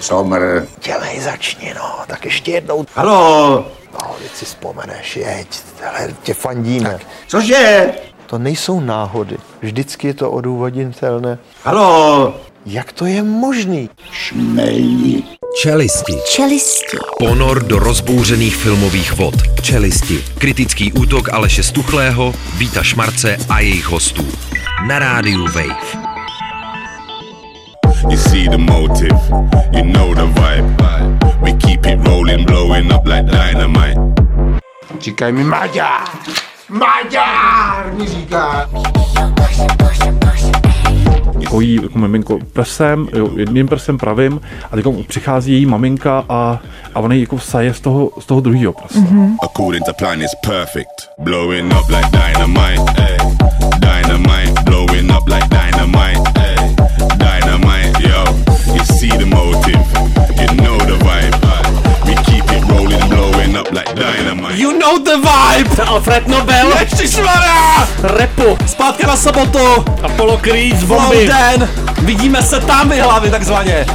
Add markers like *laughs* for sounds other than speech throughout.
Somr. Dělej, začni, no, tak ještě jednou. Halo, No, teď si vzpomeneš, jeď, hele, tě fandíme. cože? To nejsou náhody, vždycky je to odůvodnitelné. Halo, Jak to je možný? šmelní. Čelisti. Čelisti. Ponor do rozbouřených filmových vod. Čelisti. Kritický útok Aleše Stuchlého, Víta Šmarce a jejich hostů. Na rádiu Wave. You see the motive, you know the vibe. We keep it rolling, blowing up like dynamite. Říkaj mi Maďar. Maďar mi říká. kojí jako miminko prsem, jo, jedním prsem pravým a teď přichází její maminka a, a ona jako saje z toho, z toho druhého prsta. Mm-hmm. According to plan, it's perfect. Blowing up like dynamite, ay. Dynamite, blowing up like dynamite, ay. Dynamite. You see the motive, you know the vibe. We keep it rolling, blowing up like dynamite. You know the vibe! Alfred Nobel, Ježišmarja! repu, Zpátky na sobotu! Apollo Creed, Flow bomby. den! Vidíme se tam vy hlavy takzvaně!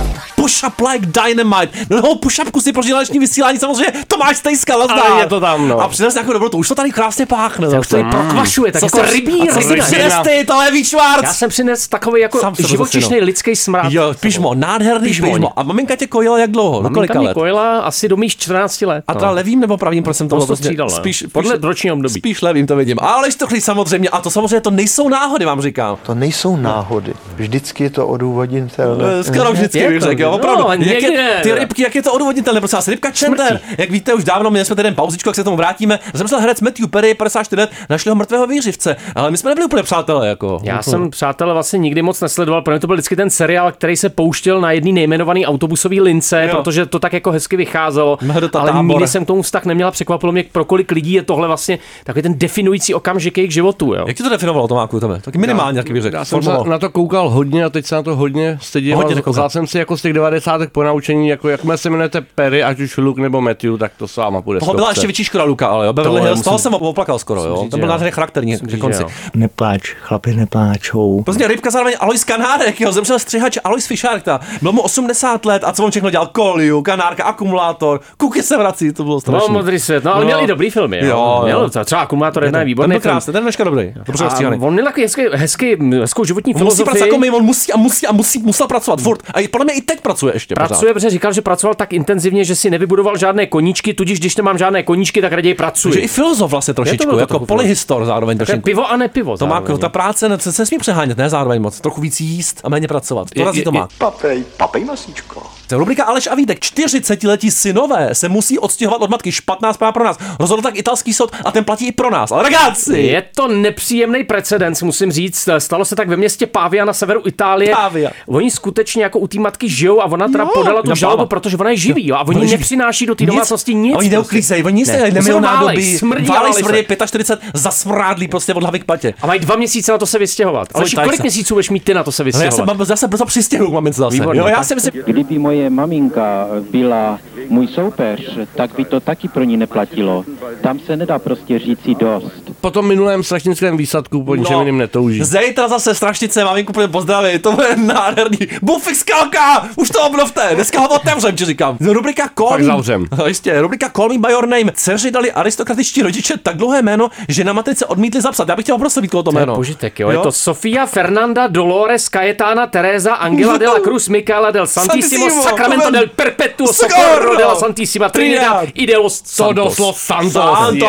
Push up like dynamite. No, push upku si pro dnešní vysílání samozřejmě Tomáš Stejska, nazdar. Je to tam, no. A přines nějakou dobrotu, už to tady krásně páchne. Už to i prokvašuje, tak jako rybí, a co jsi rybí. přines ty, to levý švárc? Já jsem přines takový jako živočišný lidský smrad. Jo, pižmo, nádherný pižmo. A maminka tě kojila jak dlouho? Do Maminka kolika mě let? kojila asi do mých 14 let. A no. teda levým nebo pravým prosím to On bylo to prostě střídal, no. spíš, Podle ročního období. Spíš levým to vidím. Ale to chlí samozřejmě. A to samozřejmě to nejsou náhody, vám říkám. To nejsou náhody, vždycky je to odůvoditelné. Eh, Skoro vždycky Je bych řekl, jo, no, opravdu. jak někde. je, ty rybky, jak je to odvoditelné, prosím vás, rybka Chandler, jak víte, už dávno měli jsme tady pauzičku, jak se tomu vrátíme. Zemřel herec Matthew Perry, 54 let, našli ho mrtvého výřivce, ale my jsme nebyli úplně přátelé, jako. Já jsem, přátelé, vlastně nikdy moc nesledoval, protože to byl vždycky ten seriál, který se pouštěl na jedný nejmenovaný autobusový lince, Jo. protože to tak jako hezky vycházelo. Mhdota ale tábor. nikdy jsem k tomu vztah neměla. Překvapilo mě, pro kolik lidí je tohle vlastně takový ten definující okamžik jejich životu. Jo. Jak ti to definovalo, Tomáku, tebe? Taky minimálně, jaký bych řekl. Já jsem na to koukal hodně a teď se na to hodně stydím. Hodně a jsem si jako z těch 90. po naučení, jako jakmile se jmenujete Perry, ať už Luke nebo Matthew, tak to s váma půjde. Toho byla ještě větší škoda Luka, ale jo. Beverly To Hills, musím- toho jsem oplakal skoro, jo. říct, To byl nádherný charakterní ke konci. že jo. Nepláč, chlapi nepláčou. Prostě rybka zároveň Alois Kanárek, jo, zemřel střihač Alois Fischarta. Bylo mu 80 let a co on všechno dělal? Koliu, kanárka, akumulátor, kuky se vrací, to bylo No, strašné. modrý svět, no, ale No. měl i dobrý filmy. Jo, Jo, jo. Měl, třeba Akumulátor jedna je ten výborný byl film. krásný, ten dneška dobrý. Dobře on měl takový hezký, hezký, hezkou životní On musí pracovat filozofii. jako my, on musí a musí a musí, musel pracovat furt. A podle mě i teď pracuje ještě Pracuje, protože říkal, že pracoval tak intenzivně, že si nevybudoval žádné koníčky, tudíž když nemám žádné koníčky, tak raději pořád. pracuji. Takže i filozof vlastně trošičku, to jako polyhistor zároveň Takové trošičku. pivo a nepivo. To má, zároveň. ta práce ne, se, se smí přehánět, ne zároveň moc. Trochu víc jíst a méně pracovat. To razí to má. Papej, papej masíčko. To je rubrika Aleš a Vítek. 40-letí synové se musí odstěhovat od matky. Špatná zpráva pro nás. Rozhodl tak italský soud a ten platí i pro nás. Ale ragazzi! Je to nepříjemný precedens, musím říct. Stalo se tak ve městě Pavia na severu Itálie. Pavia. Oni skutečně jako u té matky žijou a ona teda Jo, podala tu žalobu, protože ona je živý jo, a oni živý. nepřináší do té domácnosti nic. Oni prostě. neuklízejí, oni nic Ne. se nemilou válej, nádobí, smrdí, válej smrdí, 45, zasmrádlí prostě od hlavy k patě. A mají dva měsíce na to se vystěhovat. Ale kolik měsíců budeš mít ty na to se No já se, vystěhovat? mám- zase brzo přistěhuju k mamince zase. Výborně, jo, já si myslím, Kdyby moje maminka byla můj soupeř, tak by to taky pro ní neplatilo. Tam se nedá prostě říci dost. Po tom minulém strašnickém výsadku po ničem No. jiným netouží. Zítra zase strašnice, maminku úplně pozdraví, to bude nádherný. Bufik skalka, už to obnovte, dneska ho otevřem, ti říkám. Rubrika Call Me- zavřem. No, jistě, rubrika Call Me by Your Name. Dceři dali aristokratičtí rodiče tak dlouhé jméno, že na matrice odmítli zapsat. Já bych chtěl prostě být to To je jméno. požitek, jo. Je to Sofia Fernanda Dolores Cayetana Teresa Angela de la Cruz Micaela del Santissimo Santissimo, Sacramento del Perpetuo Socorro de la Santissima Trinidad y de los Santos. santos. Santo,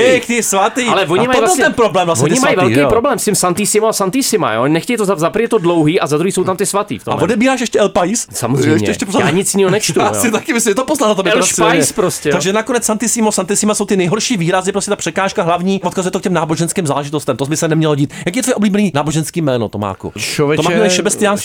Je. všichni svatý. Ale oni a mají vlastně, ten problém vlastně, oni mají velký jo. problém s tím Santissimo a Santissima, jo. Nechtějí to za, za je to dlouhý a za druhý jsou tam ty svatý. V A tom. odebíráš ještě El Pais? Samozřejmě. Ještě, ještě pořád- Já nic jiného *laughs* nečtu, Já jo. si taky myslím, že to poznal na tobě. El. Spice prostě. Takže nakonec Santissimo, Santissima jsou ty nejhorší výrazy, prostě ta překážka hlavní, odkazuje to k těm náboženským záležitostem. To by se nemělo dít. Jak je tvoje oblíbený náboženský jméno, Tomáku? Člověče, Tomáku je Šebestián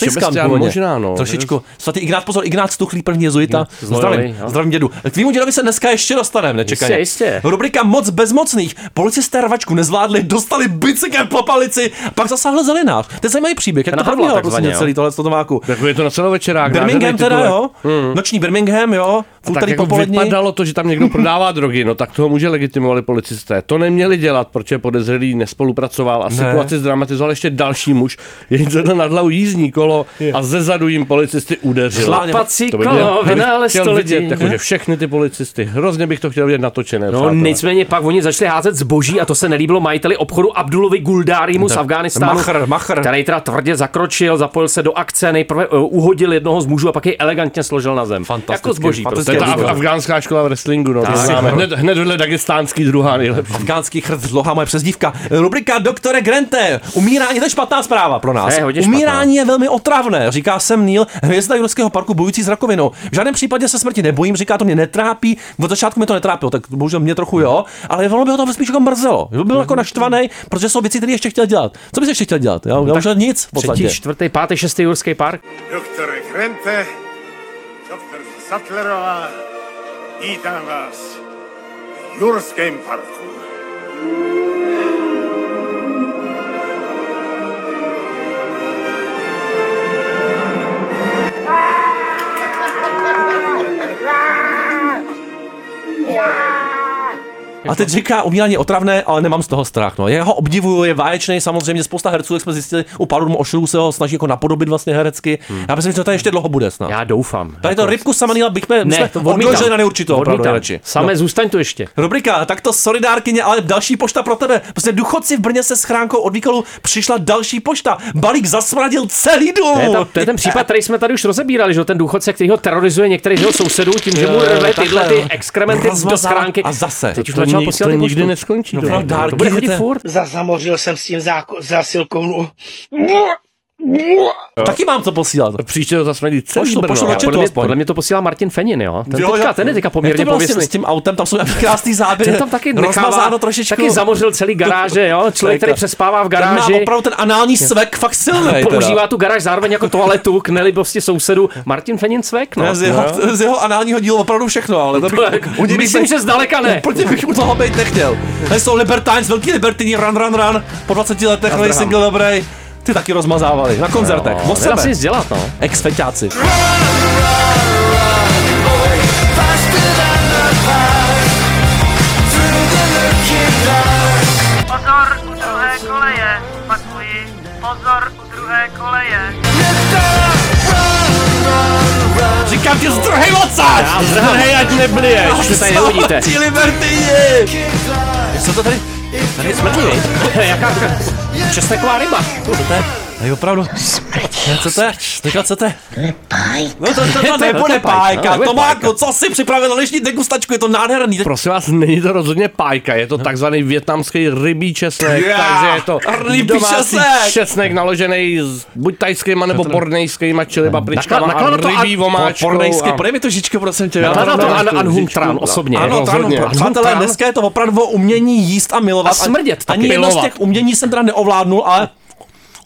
původně. možná, no. Trošičku. Svatý Ignác, pozor, Ignác Stuchlý, první jezuita. Zdravím, jo. zdravím dědu. K tvýmu dědovi se dneska ještě dostaneme, nečekaně. Jistě, jistě. Rubrika Moc bezmocných. Policisté stříhačku nezvládli, dostali bicykel po palici, pak zasáhl zelinář. To je zajímavý příběh, jak to probíhalo prostě celý tohle to tomáku. Jako je to na celovečerák. Birmingham teda, jo? Noční Birmingham, jo? V A tak úterý jako popolední. vypadalo to, že tam někdo prodává drogy, no tak toho může legitimovali policisté. To neměli dělat, protože podezřelý nespolupracoval a situaci zdramatizoval ještě další muž. Jejich zvedl nad hlavu jízdní kolo a ze zadu jim policisty udeřil. Šlapací kolo, vynález chtěl to vidět, lidi. jakože všechny ty policisty. Hrozně bych to chtěl vidět natočené. No, přátelé. nicméně pak oni začali házet zboží a to se nelíbilo majiteli obchodu Abdulovi Guldárimu z Afghánistánu, Machr, machr. který teda tvrdě zakročil, zapojil se do akce, nejprve uh, uhodil jednoho z mužů a pak jej elegantně složil na zem. Fantasticky, Jako zboží. To Prostě. je ta Fantastické af- afgánská škola wrestlingu, no, to Tak. Hned, hned vedle dagestánský druhá nejlepší. Afgánský chrst, dlouhá moje přezdívka. Rubrika Doktore Grente. Umírání, to je špatná zpráva pro nás. To je. Umírání je velmi otravné, říká Sam Neil, hvězda Jurského parku bojující s rakovinou. V žádném případě se smrti nebojím, říká to mě netrápí. Od začátku mě to netrápilo, tak bohužel mě trochu jo, ale ono by ho to spíš jako mrzelo. Byl jako naštvaný, protože jsou věci, které ještě chtěl dělat. Co bys ještě chtěl dělat? Já, já už nic v podstatě. Třetí, čtvrtý, pátý, šestý Jurský park. Doktore Krente, doktor Sattlerová, vítám vás v Jurském parku. A teď říká, umírání je otravné, ale nemám z toho strach. No. Já ho obdivuju, je váječný, samozřejmě spousta herců, jak jsme zjistili, u Palurmu Ošilů se ho snaží jako napodobit vlastně herecky. Já myslím, že to tady ještě dlouho bude snad. Já doufám. Tady to rybku Samanila bych jsme, Ne, to odložili na Odmítám. nejradši. Samé No. zůstaň tu ještě. Rubrika, tak to solidárkyně, ale další pošta pro tebe. Prostě důchodci v Brně se schránkou od výkolu přišla další pošta. Balík zasmradil celý dům. To je, ta, to je ten případ, který jsme tady už rozebírali, že ten důchodce, který ho terorizuje některý z jeho sousedů tím, že mu rve tyhle ty no. exkrementy do schránky. a zase. Teď už To, začal ni- posílat to nikdy neskončí. No, to. pravda, To bude furt. Zazamořil jsem s tím záko- zásilkou. Taky mám to posílat. Příště to zasmrdí celý Pošlu, Brno. pošlu radši Podle mě, podle mě to posílá Martin Fenin, jo? Ten, Jo, teďka, jo. ten je teďka to poměrně bylo s tím, pověstný. s tím autem, tam jsou nějaký krásný záběry. Ten tam taky rozmazáno trošičku. taky zamořil celý garáže, jo? Člověk, který přespává v Ten má garáži. opravdu ten anální svek fakt silný. *laughs* Používá tu garáž zároveň jako toaletu k nelibosti sousedů. Martin Fenin Svek, no. Z jeho, z jeho análního dílu opravdu všechno, ale to bych, u něj bych Myslím, že zdaleka ne. Úplně bych u toho být nechtěl. Tady jsou Libertines, velký Libertini, run, run, run. Po 20 letech nový single dobrý. Ty taky rozmazávali na koncertech. No, nedá si nic dělat, no. Ex-feťáci. Pozor u druhé koleje, opakuji, pozor u druhé koleje. Říkám ti, zdrhej odsaď! Zdrhej, ať neblíješ. Už tady neuvidíte. Ti! Co to tady? Tady smrdí, viď? *laughs* Jaká česneková ryba. To je? Tady opravdu. Ne, Co to je? Teďka co to je? No to, to, to, To je nebude pájka, pájka. no, Tomáku, co si připravil na dnešní degustačku? Je to nádherný. Prosím vás, není to rozhodně pájka, je to takzvaný větnamský rybí česnek, Yeah, takže je to rybí domácí česnek. česnek naložený s buď tajskýma nebo bornejskýma čili papričkama a to rybí a- vomáčkou. Pornejsky, a- podej mi to žičko, prosím tě. Nakládá to An- Anhum Tran osobně. Ano, přátelé, dneska je to opravdu umění jíst a milovat. A smrdět. Ani jedno z těch umění jsem teda neovládnul, ale...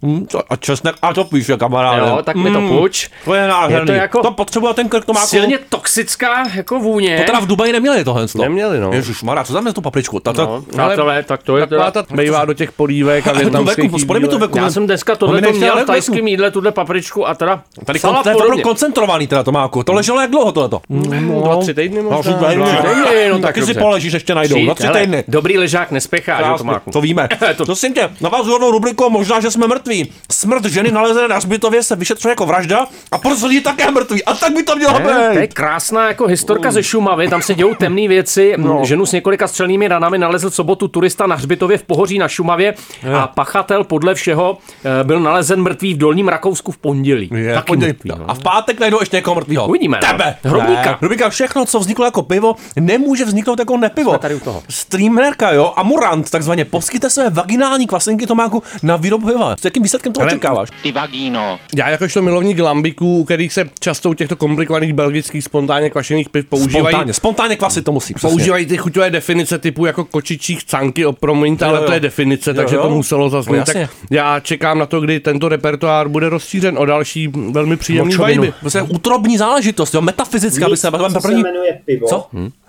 Hm, to- A česnek, a to píše, kamaráde. Jo, tak mi to Mm, puč. To je nádherný. Je to jako- to potřebuje ten krk tomáku. Silně toxická jako vůně. To teda v Dubaji neměli tohle. Neměli, no. Ježiš, Mara, co tam je tu papričku? Ta, ta, No, přátelé, tak to je Taková teda... ta bývá do těch polívek a větnamských mi veku. Já jsem dneska tohle to měl v tajském jídle, tuhle papričku a teda Tady kon, salát to je opravdu koncentrovaný teda Tomáku. To leželo jak dlouho tohleto? Dva, tři týdny No, možná. tři týdny. Dva týdny, no, tak Taky si poležíš, ještě najdou. Za tři týdny. Dobrý ležák nespěchá, že Krásně, Tomáku? to víme. *laughs* To- Prosím tě, navazuju jednou rubriku, možná, že jsme mrtví. Smrt ženy nalezené na hřbitově se vyšetřuje jako vražda a proč lidi také mrtví. A tak by to mělo Ne, to je být. krásná jako historka ze Šumavy, tam se dějou temné věci. No. Ženu s několika střelnými ranami nalezl v sobotu turista na hřbitově v Pohoří na Šumavě a pachatel podle všeho eh, byl nalezen mrtvý v Dolním Rakousku v pondělí. Je, Taky pondělí. mrtvý, no. A v pátek najdou ještě někoho mrtvého. Uvidíme, no. Tebe. Hrobníka. Ne, Hrobníka, všechno, co vzniklo jako pivo, nemůže vzniknout jako nepivo. Jsme tady u toho. Streamerka, jo, Amurant, takzvaně, poskytne své vaginální kvasinky Tomáku na výrobu piva. S jakým výsledkem to Ale- očekáváš? Ty vagíno. Já jakožto milovník lambiků, u kterých se často u těchto komplikovaných belgických spontánně kvašených piv používají, Spontánně, spontánně kvasy to musí. Přesně. používají ty chuťové definice typu jako kočičích canky, o promiňte, Jo, ale to je definice, Jo, takže jo. to muselo No, zaznít. jasně. tak já čekám na to, kdy tento repertoár bude rozšířen o další velmi příjemný Močovinu. vibe. Prostě útrobní záležitost, jo, metafyzická by se... První... jmenuje pivo? Co?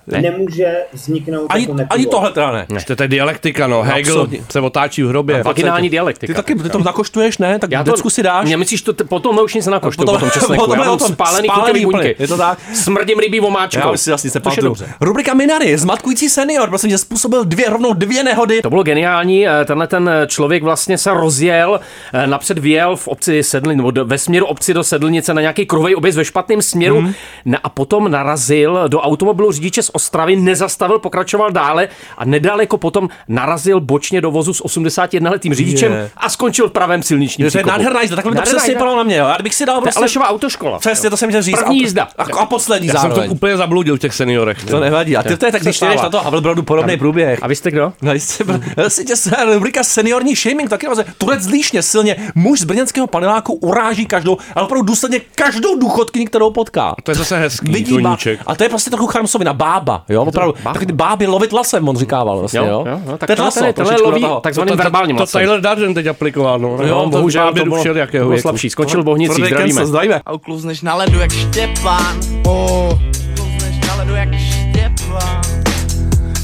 Ne. nemůže vzniknout Ani, jako ani tohle teda ne. To je tady dialektika, no. Hegel Absolutně. se otáčí v hrobě. Vaginální dialektika. Ty taky ty to nakoštuješ, ne? Tak Já to, decku si dáš. Ne, myslíš, to, t- potom už nic nenakoštuju, Potom- potom, potom česneku. potom Já mám spálený, spálený buňky. je to tak? Smrdím rybí omáčkou. Já už si jasně se. Rubrika Minary, zmatkující senior, prosím tě, způsobil dvě, rovnou dvě nehody. To bylo geniální, eh, tenhle ten člověk vlastně se rozjel, eh, napřed vyjel v obci Sedlin, nebo do- ve směru obci do Sedlnice na nějaký kruhový objezd ve špatném směru Mhm. a potom narazil do automobilu řidiče z Ostravy, nezastavil, pokračoval dále a nedaleko potom narazil bočně do vozu s 81-letým řidičem Je. a skončil v pravém silničním To je příkopu. nádherná jízda, takhle by to přesně jízda. vypadalo na mě, jo. Já bych si dal prostě... Alešova autoškola. Přesně, to jsem chtěl říct. První A- jízda. A, a poslední Já jsem to zároveň. úplně zabludil v těch seniorech. To nevadí. A ty to je tak, když jdeš na to Havelbrodu podobný průběh. A vy jste kdo? No, jistě, si tě se rubrika seniorní shaming, taky naozaj Turec zlíšně silně. Muž z brněnského paneláku uráží každou, ale opravdu důsledně každou důchodkyni, kterou potká. To je zase hezký, Vidí a to je prostě trochu charmsovina, bába, jo, opravdu. bába. Taky ty báby lovit lasem, on říkával vlastně, jo. Jo, jo, jo, tak to je tohle tenhle loví takzvaným To- to- verbálním To lasem. Tyler Durden teď aplikoval, no. Jo, no to bohužel by bylo- jakého Byl věku. slabší, Bohnicích, Tvrdý zdravíme. zdravíme. A ukluzneš na ledu jak Štěpán. Oh. Ukluzneš na ledu jak Štěpán.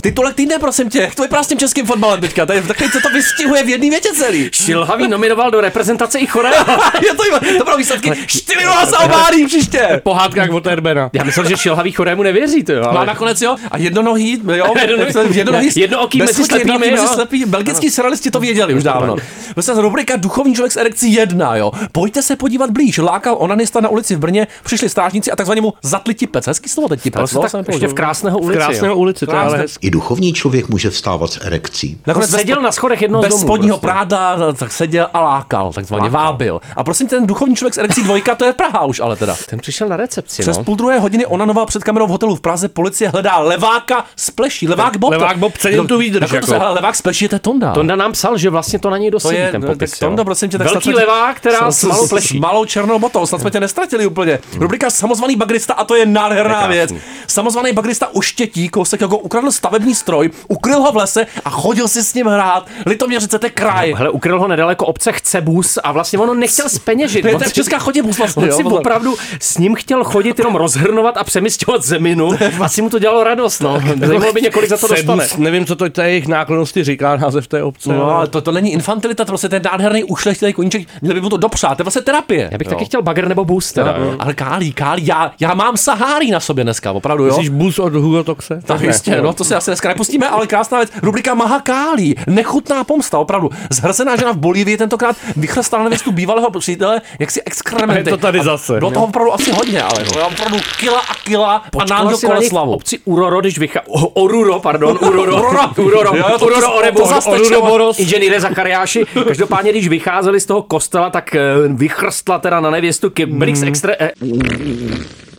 Titulek týdne, prosím tě, to vypadá s tím českým fotbalem teďka, to je takový, co to vystihuje v jedné větě celý. Šilhavý nominoval do reprezentace i Chorého. *laughs* je to, to bylo výsledky 4 se obálí příště. Pohádka jak od Erbena. Já myslel, že Šilhavý Chorému nevěří, to jo. No a Ale... nakonec jo, a jednonohý, jo, *laughs* Jednonohý- jednooký mezi slepými, jednooký jo. mezi slepý, belgický serialisti to věděli už dávno. Vlastně rubrika Duchovní člověk s erekcí 1, jo. Pojďte se podívat blíž, lákal onanista na ulici v Brně, přišli strážníci a takzvaně mu zatli tipec, hezký slovo teď tipec, no, ještě v krásného V ulici. krásného jo. ulici, to je ale hezký. Duchovní člověk může vstávat s erekcí. Nakonec No, seděl na schodech jednoho z bez domů spodního prostě. práda, tak seděl a lákal, takzvaně Lákal. vábil. A prosím, ten duchovní člověk s erekcí dvojka, to je Praha už ale teda. Ten přišel na recepci, Přes no. půl druhé hodiny onanoval před kamerou v hotelu v Praze, policie hledá leváka z pleší. Levák Bob. Levák Bob, cenil tu výdrž, Jako. jako. Se, levák z pleší, to je Tonda. Tonda nám psal, že vlastně to na něj je, ten popis. tak Tonda, prosím tě, tak Velký levák, která s malou pleší. S malou černou botou, snad jsme tě nestratili úplně. Rubrika samozvaný bagrista a to je nádherná věc. Samozvaný bagrista uštětí, kousek jako ukradl stavební stroj, ukryl ho v lese a chodil si s ním hrát. Litoměřice, to je kraj. Hele, ukryl ho nedaleko obce Chcebus a vlastně ono nechtěl speněžit. To je tak česká chodibus vlastně, On si opravdu s ním chtěl chodit jenom rozhrnovat a přemysťovat zeminu. Asi mu to dělalo radost, no. *laughs* Zajímalo by mě, kolik za to dostane. Nevím, co to té jejich náklonosti říká název té obce. No, ale- to, to není infantilita, to prostě ten nádherný ušlechtilý koníček, měl by mu to dopřát, to je vlastně terapie. Já bych jo. taky chtěl bagr nebo boost, teda. Jo. Ale Kálí, Kálí, já, já mám Sahárí na sobě dneska, opravdu, jo. Myslíš bus od Hugo Toxe? Tak jistě, no, to si asi dneska nepustíme, ale krásná věc. Rubrika Mahakálí, nechutná pomsta, opravdu. Zhrzená žena v Bolívii tentokrát vychrstala nevěstu bývalého přítele, jak si exkrementy. A je to tady zase. Bylo toho opravdu asi hodně, ale no, opravdu kila a kila a nám do si na něj v slavu. obci Uroro, když vychá... O- Oruro, pardon, *laughs* Uroro. Uroro, Uroro, to zastečilo. Oruro, Boros, inženýre Zachariáši. Každopádně, když vycházeli z toho kostela, tak eh, vychrstla teda na nevěstu Brix Hmm. extra... eh,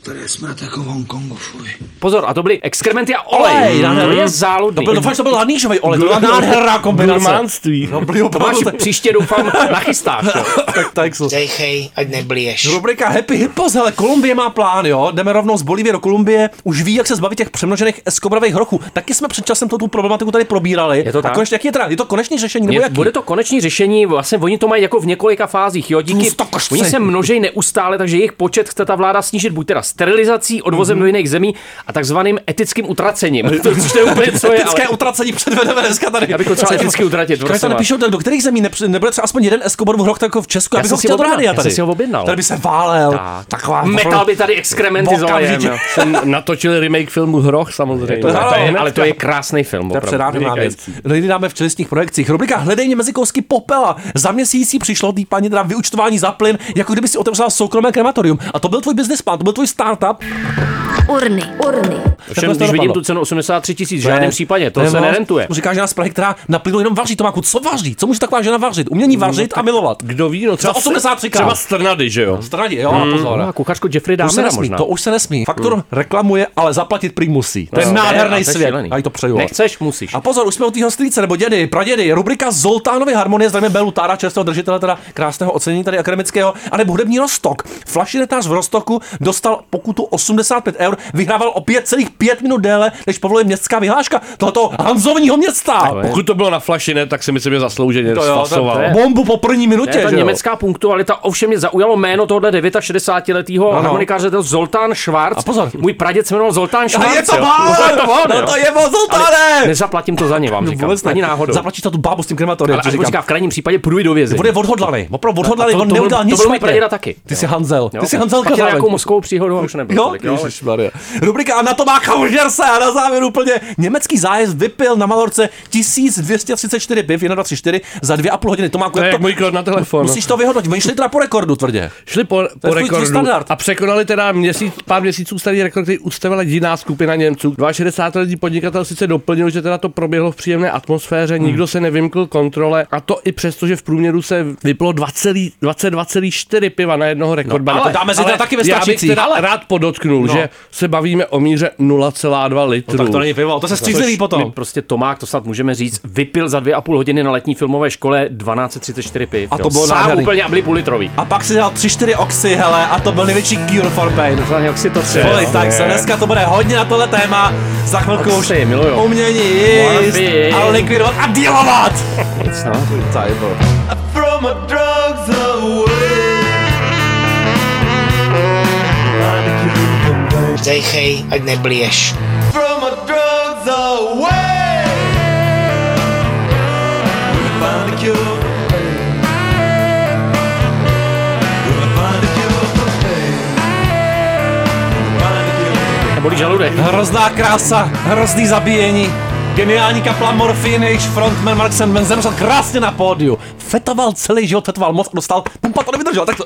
Tady jsme jako v Hongkongu, fuj. Pozor, a to byly exkrementy a olej. Olej, to je záludný. To byl, doufám, že to byl lanížový olej, to byla nádherná kombinace. Gurmánství. No, byl To máš příště, doufám, nachystáš. *laughs* tak, tak, so. Dejchej, ať neblíješ. Rubrika Happy Hippos, hele, Kolumbie má plán, jo. Jdeme rovnou z Bolívie do Kolumbie. Už ví, jak se zbavit těch přemnožených Escobarových hrochů. Taky jsme před časem tu problematiku tady probírali. Je to a tak? konečně, jaký je teda? Je to konečný řešení, nebo Je, jaký? bude to konečný řešení, vlastně oni to mají jako v několika fázích, jo, díky, Tlustokošci. oni se množejí neustále, takže jejich počet chce ta vláda snížit buď teda sterilizací, odvozem Mhm. do jiných zemí a takzvaným etickým utracením. To, což to je úplně *laughs* co je, Etické ale utracení předvedeme dneska tady. já bych to třeba eticky utratit. Když to vás. napíšou, tak do kterých zemí nepři- nebude třeba aspoň jeden Escobarův hroch tak jako v Česku, Já abych jsem ho chtěl do rádia já tady. si ho objednal. Tady by se válel. Tak. Taková Metal by tady exkrementy jo. Jsem natočil remake filmu Hroch samozřejmě. To, to je, hnedka. ale to je krásný film. To je opravdu. předávná věc. No, dáme v čelistních projekcích. Rubrika Hledejně mezi kousky popela. Za měsíc jí přišlo tý paní teda vyučtování za plyn, jako kdyby si otevřela soukromé krematorium. A to byl tvůj business plán, to byl tvůj startup. Urny, urny. Ovšem, když vidím tu cenu 83 tisíc, v žádném případě, to se nerentuje. Říká žena z Prahy, která na plynu jenom vaří. Tomáku, co vaří? Co může taková žena vařit? Umění vařit a milovat. Kdo ví, no třeba, Za 83 třeba strnady, že jo? Stradi, jo, a pozor. No, a kuchařko Jeffrey To už se nesmí, možná. to už se nesmí. Faktur reklamuje, ale zaplatit prý musí. To je No, nádherný to svět. A to přeju. Nechceš, musíš. A pozor, už jsme u tého strýce, nebo dědy, pradědy. Rubrika Zoltánovy harmonie, zdravíme Belu Tára, čerstvého držitele teda krásného ocenění tady akademického, a nebo hudební Rostok. Flašinetář v Rostoku dostal pokutu 85 eur vyhrával o 5,5 minut déle, než povoluje městská vyhláška tohoto Hanzovního města. Pokud to bylo na flaši, ne, tak si myslím, že zaslouženě To jo, sfasoval. to je- Bombu po první minutě, Ne, ta německá punktualita, ovšem mě zaujalo jméno tohohle 69-letého Ano. harmonikáře, to je Zoltán Schwarz. A pozor. Můj praděd se jmenoval Zoltán Schwarz. je to on! Je to on, No to je on, Zoltáne! Ale Nezaplatím to za ně, vám No říkám. vůbec. Ani náhodou. Zaplatíš to tu bábu s tím krematoriem. Ale říkám. říká, v krajním případě půjdu i do vězení. On je odhodlaný, opravdu odhodlaný, on neudělal nic špatně. taky. Ty jsi Hanzel, ty jsi Hanzel Kazaveň. nějakou mozkovou příhodu a už nebyl. Jo, tolik, ale- ježišmarja. Rubrika a na to má Kaužerse a na závěr úplně německý zájezd vypil na Malorce 1234 piv, 1,24 za 2,5 hodiny. To má To je jak můj kód na telefon. Musíš to vyhodnotit, oni šli teda po rekordu tvrdě. Šli po, po rekordu standard. a překonali teda měsíc, pár měsíců starý rekord, který ustavila jiná skupina Němců. 62 lidí podnikatel sice doplnil, že teda to proběhlo v příjemné atmosféře, Hmm. nikdo se nevymkl kontrole a to i přesto, že v průměru se vypilo 20 22,4 piva na jednoho rekordmana. No, ale dáme si teda taky ve já bych teda Ale- rád podotknul, No. že se bavíme o míře 0,2 litru. No, tak to není pivo, to se střízlivý potom. Prostě Tomák, to snad můžeme říct, vypil za dvě a půl hodiny na letní filmové škole 1234 piv. A to jo. bylo Sám nádherný. úplně a byli půl litrový. A pak si dal 3-4 oxy, hele, a to byl největší cure for pain. Oxy to Voli, tak se dneska to bude hodně na tohle téma. Za chvilku už umění jíst a likvidovat a dealovat. *laughs* No. From my drugs away. Dejchej, ať neblieš. From my drugs away. Gonna find a cure. Gonna find a cure for pain. Gonna find a cure. Bolí žaludek. Hrozná krása, hrozný zabíjení. Geniální kapla morfín, jejíž frontman Mark Sandman zemřel krásně na pódiu. Fetoval celý život, fetoval moc a dostal, pumpa to nevydržel, tak to,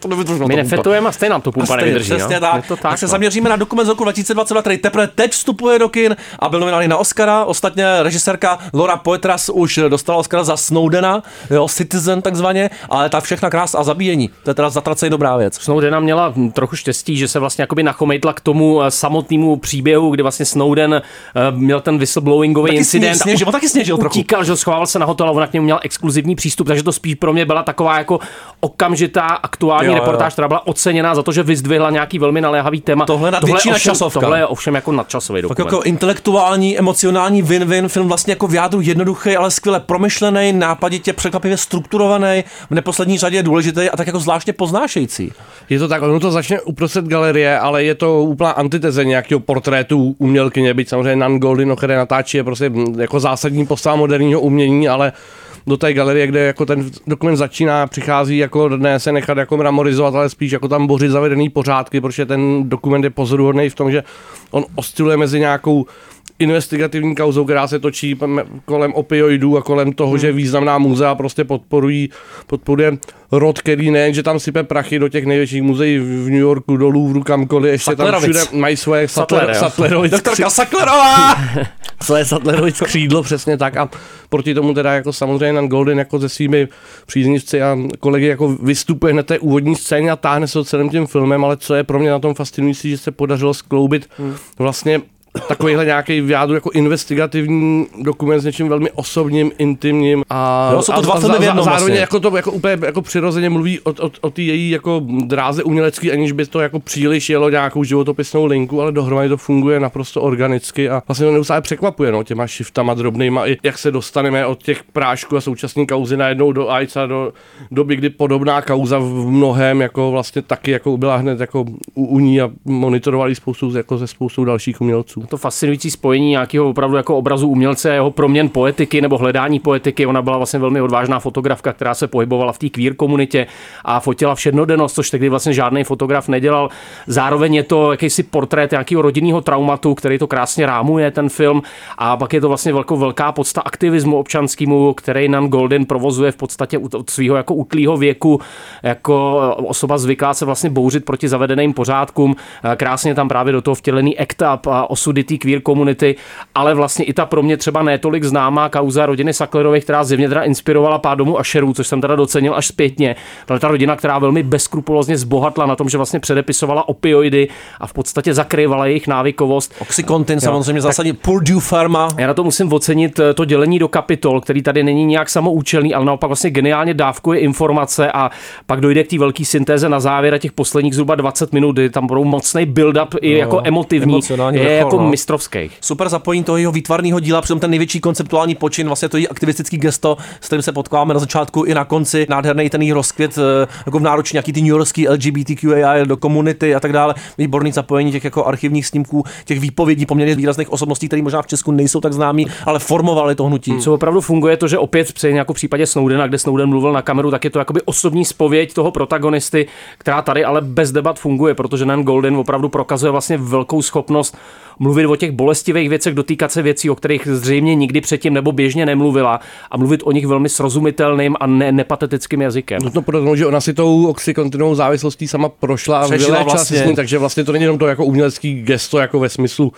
to nevydrželo. My to pumpa. nefetujeme a stejně nám to pumpa Stejně, nevydrží. Přesně jo. tak. To tak. tak se no. zaměříme na dokument z roku 2022, který teprve teď vstupuje do kin a byl nominovaný na Oscara. Ostatně režisérka Laura Poitras už dostala Oscara za Snowdena, jo, Citizen takzvaně, ale ta všechna krása a zabíjení, to je teda zatraceně dobrá věc. Snowdena měla trochu štěstí, že se vlastně jakoby nachomejtla k tomu eh, samotnému příběhu, kdy vlastně Snowden eh, měl ten whistleblowingový Taky incident. sně- sněžil, on taky sněžil trochu. utíkal, že schoval se na hotel a ona k němu měl exkluzivní přístup, takže to spíš pro mě byla taková jako okamžitá aktuální Jo, jo. reportáž, která byla oceněná za to, že vyzdvihla nějaký velmi naléhavý téma. Tohle na tohle, je ovšem, nadčasovka. tohle je ovšem jako nadčasový Tak dokument. jako intelektuální, emocionální win-win film vlastně jako v jádru jednoduchý, ale skvěle promyšlený, nápaditě, překvapivě strukturovaný, v neposlední řadě důležitý a tak jako zvláštně poznášející. Je to tak, ono to začne uprostřed galerie, ale je to úplná antiteze nějakého portrétu umělkyně, byť samozřejmě Nan Goldin, o které natáčí, je prostě jako zásadní postava moderního umění, ale do té galerie, kde jako ten dokument začíná, přichází jako ne se nechat jako mramorizovat, ale spíš jako tam bořit zavedený pořádky, protože ten dokument je pozoruhodný v tom, že on osciluje mezi nějakou investigativní kauzou, která se točí kolem opioidů a kolem toho, hmm. že významná muzea prostě podporují, podporuje rod, který nejen, že tam sype prachy do těch největších muzeí v New Yorku, do Louvru, kamkoliv, ještě tam Sattlerovic. všude mají svoje Sattler. Sattlerovic, Doktorka Sacklerová! *laughs* své Sattlerovic *laughs* křídlo, přesně tak a proti tomu teda jako samozřejmě Nan Golden jako se svými příznivci a kolegy jako vystupuje hned té úvodní scéně a táhne se celým tím filmem, ale co je pro mě na tom fascinující, že se podařilo skloubit Hmm. vlastně takovýhle nějaký v jádru jako investigativní dokument s něčím velmi osobním, intimním a, Jo, jsou to dva a filmy v jednom zároveň vlastně. jako to jako úplně jako přirozeně mluví o, o, o té její jako dráze umělecký, aniž by to jako příliš jelo nějakou životopisnou linku, ale dohromady to funguje naprosto organicky a vlastně to neustále překvapuje no, těma shiftama drobnýma, i jak se dostaneme od těch prášků a současné kauzy najednou do AIDS a do doby, kdy podobná kauza v mnohem jako vlastně taky jako byla hned jako u, u ní a monitorovali spoustu jako ze spoustou dalších umělců. To fascinující spojení nějakého opravdu jako obrazu umělce jeho proměn poetiky nebo hledání poetiky. Ona byla vlastně velmi odvážná fotografka, která se pohybovala v té queer komunitě a fotila všednodennost, což tehdy vlastně žádný fotograf nedělal. Zároveň je to jakýsi portrét nějakého rodinného traumatu, který to krásně rámuje ten film a pak je to vlastně velkou, velká podsta aktivismu občanskému, který Nan Golden provozuje v podstatě od svého jako útlýho věku jako osoba zvyklá se vlastně bouřit proti zavedeným pořádkům. Krásně tam právě do toho vtělený act up a osudy osudy té queer komunity, ale vlastně i ta pro mě třeba netolik známá kauza rodiny Saklerových, která zjevně teda inspirovala pár domů Asherů, což jsem teda docenil až zpětně. Ale ta rodina, která velmi bezkrupulózně zbohatla na tom, že vlastně předepisovala opioidy a v podstatě zakrývala jejich návykovost. Oxycontin samozřejmě zásadně Purdue Pharma. Já na to musím ocenit eh, to dělení do kapitol, který tady není nějak samoučelný, ale naopak vlastně geniálně dávkuje informace a pak dojde k té velké syntéze na závěr a těch posledních zhruba 20 minut, kdy tam budou mocný build-up i No, jako emotivní, je vrchol, jako no. Mistrovský. Super zapojení toho jeho výtvarného díla, přitom ten největší konceptuální počin, vlastně to je aktivistický gesto, s kterým se potkáváme na začátku i na konci, nádherný ten její rozkvět, eh, jako v náručí nějaký ty New Yorkský LGBTQAI do komunity a tak dále, výborný zapojení těch jako archivních snímků, těch výpovědí poměrně výrazných osobností, které možná v Česku nejsou tak známí, ale formovali to hnutí. Co opravdu funguje, to, že opět při jako v případě Snowdena, kde Snowden mluvil na kameru, tak je to jakoby osobní spověď toho protagonisty, která tady ale bez debat funguje, protože Nan Golden opravdu prokazuje vlastně velkou schopnost mluvit o těch bolestivých věcech, dotýkat se věcí, o kterých zřejmě nikdy předtím nebo běžně nemluvila a mluvit o nich velmi srozumitelným a ne, nepatetickým jazykem. Nutno podotknout, že ona si tou oxykontinovou závislostí sama prošla a vlastně. se s ní, takže vlastně to není jenom to jako umělecký gesto, jako ve smyslu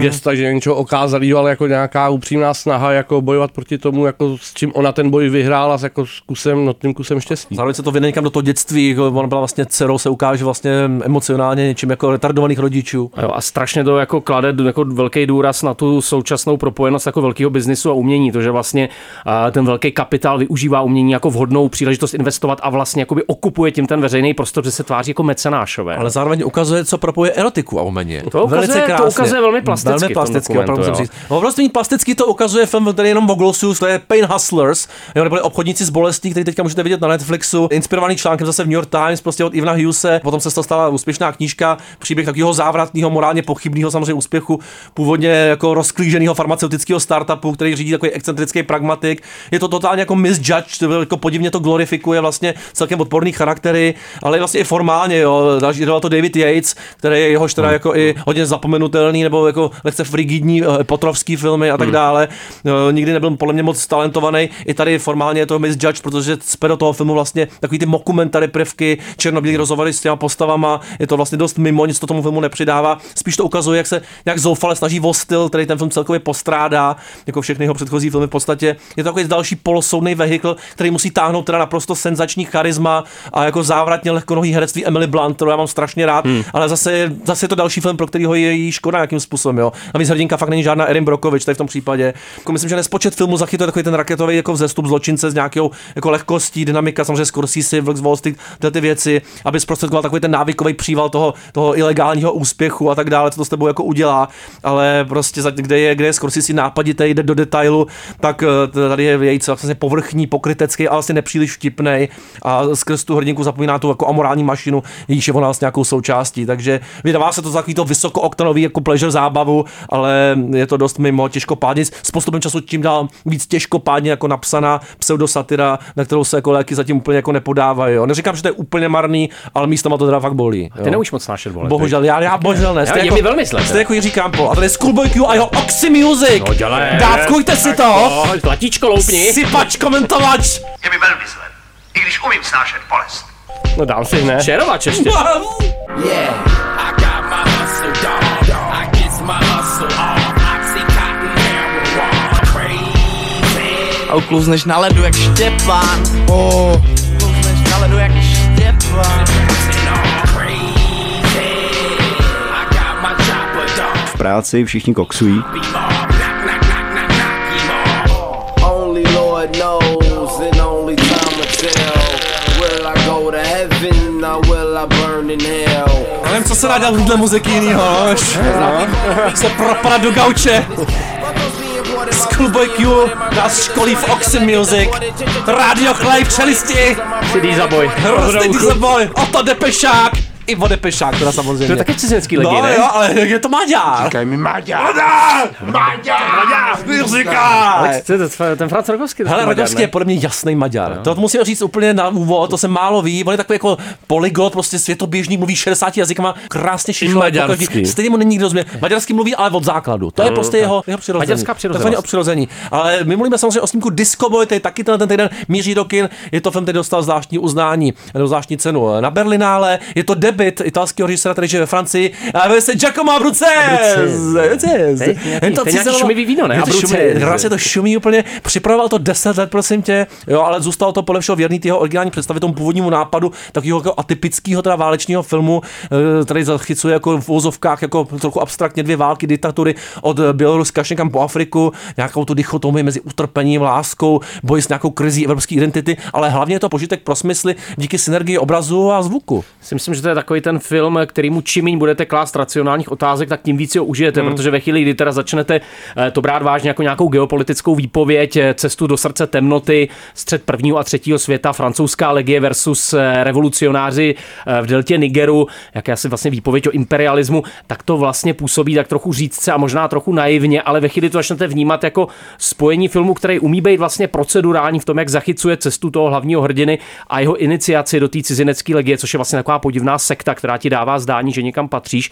gesta, že je něčeho okázalého, ale jako nějaká upřímná snaha jako bojovat proti tomu, jako s čím ona ten boj vyhrála, s jako s kusem, notným kusem štěstí. Zároveň se to vyne někam do toho dětství, jako ona byla vlastně dcerou, se ukáže vlastně emocionálně něčím jako retardovaných rodičů. A Jo, a strašně to jako klade jako velký důraz na tu současnou propojenost jako velkého biznisu a umění, to, že vlastně a, ten velký kapitál využívá umění jako vhodnou příležitost investovat a vlastně jakoby okupuje tím ten veřejný prostor, že se tváří jako mecenášové. Ale zároveň ukazuje, co propoje erotiku a umění. To ukazuje- to ukazuje velmi plasticky Velmi v tom plasticky, opravdu musím říct. Opravdu plasticky to ukazuje film, který je jenom o glosu, to je Pain Hustlers, jo, neboli obchodníci s bolestí, který teďka můžete vidět na Netflixu, inspirovaný článkem zase v New York Times, prostě od Ivana Hughese, potom se z toho stala úspěšná knížka, příběh takového závratného, morálně pochybného samozřejmě úspěchu, původně jako rozklíženého farmaceutického startupu, který řídí takový excentrický pragmatik. Je to totálně jako misjudged, jako podivně to glorifikuje vlastně celkem odporný charaktery, ale vlastně i formálně, jo. Další dělal to David Yates, který je jehož teda jako i hodně zapomenutelný, nebo jako lehce frigidní eh, potrovský filmy a tak dále. No, nikdy nebyl podle mě moc talentovaný. I tady formálně je to misjudged, protože cpe do toho filmu vlastně takový ty mockumentary prvky, černobílý rozhovory s těma postavama, je to vlastně dost mimo, nic to tomu filmu nepřidává. Spíš to ukazuje, jak se nějak zoufale snaží o styl, který ten film celkově postrádá, jako všechny jeho předchozí filmy v podstatě. Je to takový další polosoudný vehikl, který musí táhnout teda naprosto senzační charisma a jako závratně lehkonohý herectví Emily Blunt, kterou já mám strašně rád, hmm. ale zase, zase je to další film, pro kterýho je jí škoda nějakým způsobem. Jo. Navíc hrdinka fakt není žádná Erin Brokovič, tady v tom případě. Jako myslím, že nespočet filmu zachytuje takový ten raketový jako vzestup zločince s nějakou jako lehkostí, dynamika, samozřejmě Scorsese, Vlk z Wall Street, tyhle ty věci, aby zprostředkoval takový ten návykový příval toho, toho ilegálního úspěchu a tak dále, co to s tebou jako udělá, ale prostě kde je, kde je Scorsese nápaditý, jde do detailu, tak eh, tady je její vlastně povrchní, pokrytecký, ale vlastně nepříliš vtipnej a skrz tu hrdinku zapomíná tu jako amorální mašinu, jejíž je ona vlastně nějakou součástí, takže vydává se to za takový to vysokooktanový jako pleasure zábavu, ale je to dost mimo těžkopádně, s postupem času čím dál víc těžkopádně jako napsaná pseudosatira, na kterou se jako léky zatím úplně jako nepodávají. Jo. Neříkám, že to je úplně marný, ale místama to teda fakt bolí. Ty neumíš moc snášet bolety. Bohužel, já, já bohužel ne. Já- Jste je jako, mi velmi zle, Jste jako Jiří Kámpo. A tady je Schoolboy Q a jeho Oxy Music. No dělej. Dávkujte si to. Tak jo, Platíčko loupni. Sypač, komentovač. Je mi velmi zle, i když umím snášet bolest. No dám si hned. Šerovač ještě. Yeah, I got my hustle, dog. Hustle. Oxycontin, crazy. A ukluzneš na ledu jak Štěpán. Oh. Ukluzneš na ledu jak Štěpán. Crazy. I got my chopper, dog. V práci všichni koksují. Já nevím, co se dá dělat v téhle muziky jinýho, *laughs* se propadat do gauče. Schoolboy Q nás školí v Oxy Music. Radio Chlej, přelisti. CD zaboj. Rostý zaboj. O to depešák. I o depešák teda samozřejmě. To je taky cizinecký No legý, ne? jo, ale je to Maďar. Říkaj mi Maďar. Maďar! Maďar! Říkaj! Ale to je ten- ten Franz Rogovský. Hele, Rogovský je podle mě jasný Maďar. To musím říct úplně na úvod, to se málo ví. On je takový jako polyglot, prostě světoběžný, mluví 60 jazykama, krásně šišle. maďarsky. Stejně mu není nikdo rozumí. Maďarsky mluví, ale od základu. To je Mm, prostě jeho, jeho přirození. Maďarská přirozenost. To je fajn o přirození. Ale my mluvíme samozřejmě o snímku Disco Boy, který taky tenhle ten týden míří do kin. Je to film, který dostal zvláštní uznání, nebo zvláštní cenu na Berlinále. Je to debut byt italského režiséra, který žije ve Francii, a jmenuje se Giacomo Abruzzes. To je nějaký- šumivý víno, ne? Je to Abruzzes. šumivý, Hrozně to šumí úplně. Připravoval to 10 let, prosím tě, jo, ale zůstalo to podle všeho věrný jeho originální představě, tomu původnímu nápadu takového jako atypického teda válečního filmu, eh, který zachycuje jako v vozovkách jako trochu abstraktně dvě války, diktatury od Běloruska až někam po Afriku, nějakou tu dichotomii mezi utrpením, láskou, boj s nějakou krizí evropské identity, ale hlavně je to požitek pro smysly díky synergii obrazu a zvuku. Si myslím, že to je takový ten film, kterýmu čím méně budete klást racionálních otázek, tak tím víc ho užijete, Hmm. protože ve chvíli, kdy teda začnete eh, to brát vážně jako nějakou geopolitickou výpověď, eh, cestu do srdce temnoty, střed prvního a třetího světa, francouzská legie versus eh, revolucionáři v deltě Nigeru, jak asi vlastně výpověď o imperialismu, tak to vlastně působí tak trochu říct a možná trochu naivně, ale ve chvíli to začnete vnímat jako spojení filmu, který umí být vlastně procedurální v tom, jak zachycuje cestu toho hlavního hrdiny a jeho iniciaci do té cizinecké legie, což je vlastně taková podivná sekta, která ti dává zdání, že někam patříš.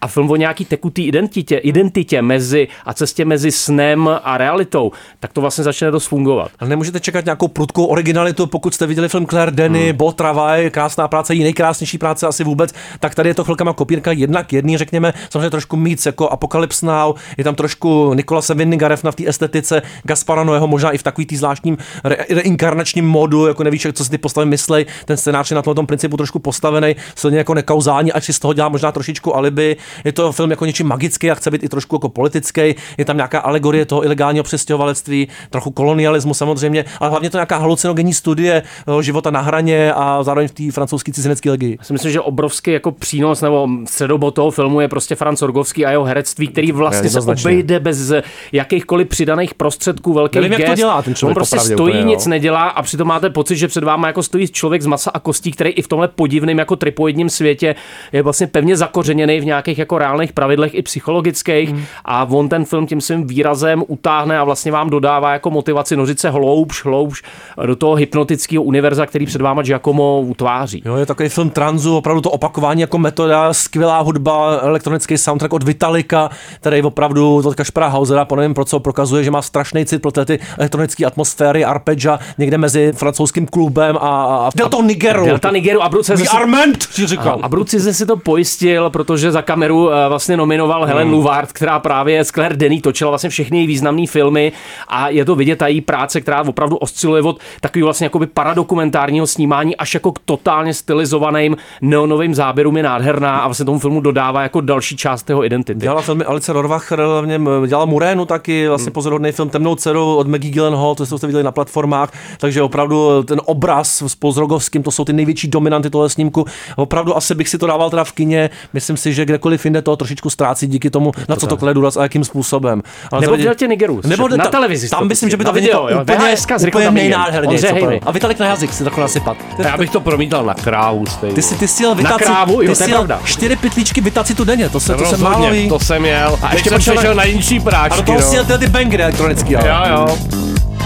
A film o nějaký tekutý identitě, identitě mezi a cestě mezi snem a realitou, tak to vlastně začne dost fungovat. Ale nemůžete čekat nějakou prudkou originalitu, pokud jste viděli film Claire Denny, hmm. Beau Travail, krásná práce, její nejkrásnější práce asi vůbec, tak tady je to chvilkama kopírka jednak jedný, řekněme, samozřejmě trošku víc jako Apocalypse Now, je tam trošku Nikolase Winningarev na v té estetice, Gaspara Noého možná i v takový tý zvláštním re- reinkarnačním modu, jako nevíš, co si ty postavy myslej, ten scénář je na tom principu trošku postavený, silně jako nekauzální, ať si z toho dělá možná trošičku alibi. Je to film jako něčím magický a chce být i trošku jako politický. Je tam nějaká alegorie toho ilegálního přestěhovalectví, trochu kolonialismu samozřejmě, ale hlavně to nějaká halucinogenní studie eh, života na hraně a zároveň v té francouzské cizinecké legii. Já si myslím, že obrovský jako přínos nebo středobod toho filmu je prostě Franz Orgovský a jeho herectví, který vlastně se obejde bez jakýchkoliv přidaných prostředků, velkých Nevím, jak to gest. dělá ten člověk On prostě popravdě stojí, úplně, no. nic nedělá a přitom máte pocit, že před váma jako stojí člověk z masa a kostí, který i v tomhle podivném jako tripoidním světě je vlastně pevně zakořeněný v nějakých jako reálných pravidlech i psychologických Hmm. a on ten film tím svým výrazem utáhne a vlastně vám dodává jako motivaci nořit se hloubš, hloubš do toho hypnotického univerza, který před váma Giacomo utváří. Jo, je takový film tranzu, opravdu to opakování jako metoda, skvělá hudba, elektronický soundtrack od Vitalika, který opravdu od Kašpara Hausera, po nevím pro co, prokazuje, že má strašný cit pro ty elektronické atmosféry, arpeggia, někde mezi francouzským klubem a, a Delta Nigeru. Delta Nigeru a Bruce We are meant, si říkal. A Bruce si to pojistil, protože za kameru eh, vlastně nominoval Hmm. Helen Louvard, která právě s Claire Denis točila vlastně všechny její významné filmy a je to vidět ta její práce, která opravdu osciluje od takového vlastně jakoby paradokumentárního snímání až jako k totálně stylizovaným neonovým záběrům je nádherná a vlastně tomu filmu dodává jako další část jeho identity. Dělala filmy Alice Rohrwacher, něm dělala Murénu taky, vlastně pozorodný film Temnou dceru od Maggie Gyllenhaal, to jste viděli na platformách, takže opravdu ten obraz s Pozrogovským, to jsou ty největší dominanty tohle snímku. Opravdu asi bych si to dával teda v kině, myslím si, že kdekoliv jinde to trošičku ztrácí díky tomu, na co to klade důraz a jakým způsobem. Ale Nebo zavedě- Deltě Nigeru, Nebo na ta- televizi Tam to myslím, že by na to jo, úplně, úplně to- Hejny. A Vitalik na jazyk si takhle nasypat. Já bych to promítal na krávu stejně. Ty si, ty jel Na vytaci, krávu, jo, ty to je si jel čtyři pytlíčky vytacitu denně, to se, to se Rozhodně, málo ví. to jsem jel. A ještě jsem přešel na jinší A práčky, do toho no. si jel ty bangry elektronický. Jo, jo.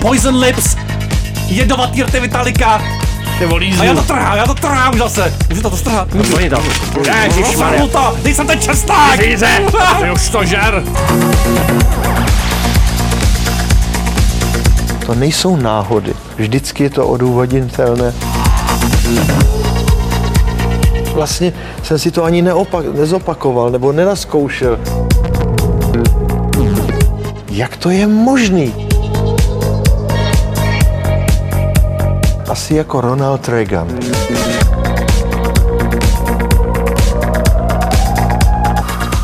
Poison Lips, jedovatý rty Vitalika. Ty volíznu. A já to trhám, já to trhám už zase. Můžu to, to strhat. Oni to. Ježišmarja. to, nejsem ten česták. Říze, ty už to žer. To nejsou náhody. Vždycky je to odůvodnitelné. Vlastně jsem si to ani neopak, nezopakoval nebo nenaskoušel. Jak to je možný? Asi jako Ronald Reagan.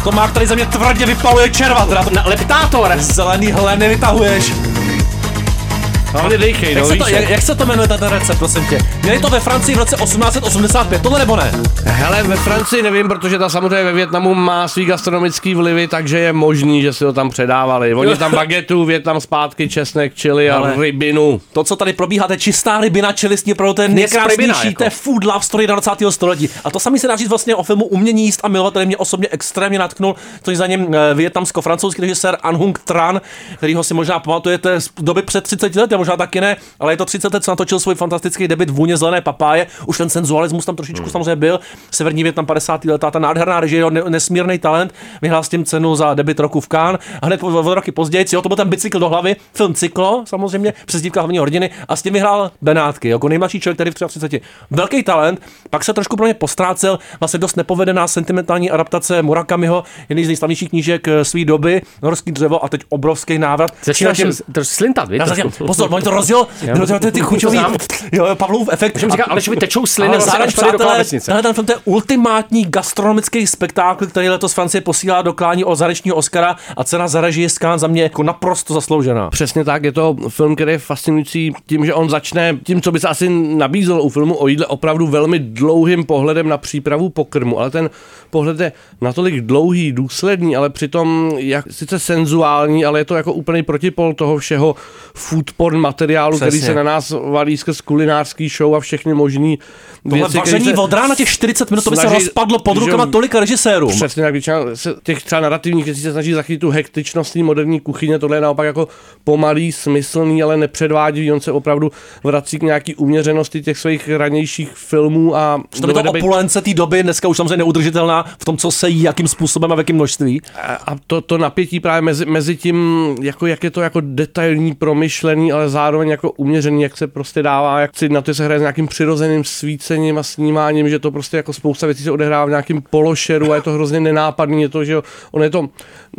Tomák tady ze mě tvrdě vypaluje červa, teda to leptátor. zelený hleny vytahuješ. Hlavně dejchej, Jak no, se, víš to, jak- jak, jak se to jmenuje ten recept, prosím tě? Měli to ve Francii v roce 1885, tohle nebo ne? Hele, ve Francii nevím, protože ta samozřejmě ve Větnamu má svý gastronomický vlivy, takže je možný, že si ho tam předávali. Oni tam *laughs* bagetu, Větnam zpátky, česnek, čili a Ale- rybinu. To, co tady probíhá, to je čistá rybina opravdu to je Kněz Rybina, nejkrásnější, jako. to je food love story 20. století. A to samý se dá říct vlastně o filmu Umění jíst a milovat, který mě osobně extrémně natknul, což za ním eh, vietnamsko-francouzský režisér An Hung Tran, kterýho si možná pamatujete z doby před 30 lety, možná taky ne, ale je to 30 let, co natočil svůj fantastický debit Vůně zelené papáje. Už ten senzualismus tam trošičku hmm. samozřejmě byl. Severní Větnam 50. letá, ta nádherná režie, ne, nesmírný talent. Vyhrál s tím cenu za debit roku v Cannes. A hned o, roky později, jo, to byl ten bicykl do hlavy, film Cyklo, samozřejmě, přezdívka hlavního hrdiny, a s tím vyhrál Benátky, jako nejmladší člověk, který v 33. Velký talent, pak se trošku pro mě postrácel, vlastně dost nepovedená sentimentální adaptace Murakamiho, jedný z nejslavnějších knížek eh, své doby, Norský dřevo a teď obrovský návrat. Začínáš trošku slintat, víš? *laughs* Pozor, oni to rozjel, Jo. no, to, ty chuťový, To znám. jo, Pavlov efekt. Tečou sliny, Ale vlastně zároveň, až tady do přátelé, tenhle ten film to je ultimátní gastronomický spektákl, který letos Francie posílá do klání o zahraničního Oscara a cena za režii Cannes za mě jako naprosto zasloužená. Přesně tak, je to film, který je fascinující tím, že on začne tím, co by se asi nabízelo u filmu o jídle, opravdu velmi dlouhým pohledem na přípravu pokrmu, ale ten pohled je natolik dlouhý, důsledný, ale přitom jak, sice senzuální, ale je to jako úplný protipol toho všeho food porn materiálu, který Přesně. se na nás valí skrz kulinářský show a všechny možný Tohle věci, který vaření od rána těch 40 minut, to by se rozpadlo pod že- rukama tolika režisérů. Přesně tak, většina se těch třeba narrativních věcí se snaží zachytit tu hektičnost té moderní kuchyně, tohle je naopak jako pomalý, smyslný, ale nepředvádivý, on se opravdu vrací k nějaký uměřenosti těch svých ranějších filmů a To by to opulence té doby dneska už samozřejmě neudržitelná v tom, co se jí, jakým způsobem a v jakém množství. a to, to napětí právě mezi, mezi tím, jako, jak je to jako detailní, promyšlený, ale zároveň jako uměřený, jak se prostě dává, jak si na to se hraje s nějakým přirozeným svícením a snímáním, že to prostě jako spousta věcí se odehrává v nějakém pološeru a je to hrozně nenápadný, je to, že on je to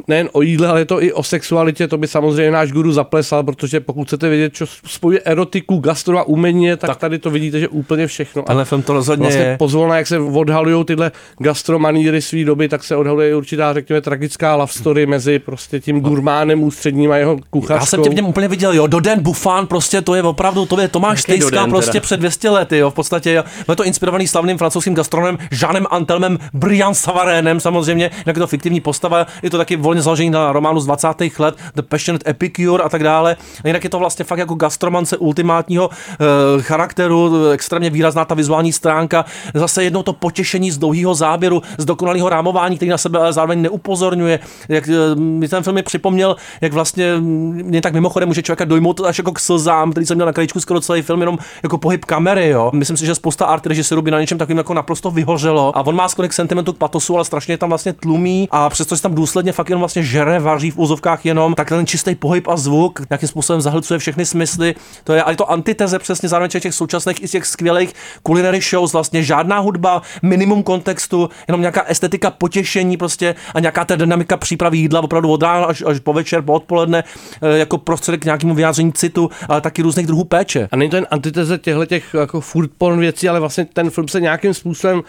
nejen o jídle, ale je to i o sexualitě, to by samozřejmě náš guru zaplesal, protože pokud chcete vědět, co spojuje erotiku, gastro a umění, tak, tak tady to vidíte, že úplně všechno. A Tenhle film to rozhodně vlastně je. pozvolna, jak se odhalují tyhle gastromaníry své doby, tak se odhaluje určitá, řekněme, tragická love story mezi prostě tím gurmánem ústředním a jeho kuchařkou. Já jsem tě v něm úplně viděl, jo, Doden Buffan, prostě to je opravdu, to je Tomáš Jaký Doden prostě teda? před 200 lety, jo, v podstatě, jo. Je to inspirovaný slavným francouzským gastronomem Jeanem Antelmem Brian Savarénem, samozřejmě, jak je to fiktivní postava, je to taky volně založený na románu z 20. let, The Passionate Epicure a tak dále. A jinak je to vlastně fakt jako gastromance ultimátního e, charakteru, extrémně výrazná ta vizuální stránka, zase jednou to potěšení z dlouhého záběru, z dokonalého rámování, který na sebe ale zároveň neupozorňuje. Jak e, mi ten film mi připomněl, jak vlastně mm, mě tak mimochodem může člověka dojmout až jako k slzám, který jsem měl na krajíčku skoro celý film, jenom jako pohyb kamery, jo. Myslím si, že spousta art režisérů by na něčem takovým jako naprosto vyhořelo. A on má skoro k sentimentu k patosu, ale strašně tam vlastně tlumí a přestože se tam důsledně fakt jenom vlastně žere, vaří v úzovkách jenom, tak ten čistý pohyb a zvuk nějakým způsobem zahlcuje všechny smysly. To je, ale to antiteze přesně zároveň těch současných i těch skvělých culinary shows, vlastně žádná hudba, minimum kontextu, jenom nějaká estetika potěšení prostě a nějaká ta dynamika přípravy jídla opravdu od rána až, až po večer, po odpoledne, eh, jako prostředek k nějakému vyjádření citu, ale taky různých druhů péče. A není to jen antiteze těchto těch jako food porn věcí, ale vlastně ten film se nějakým způsobem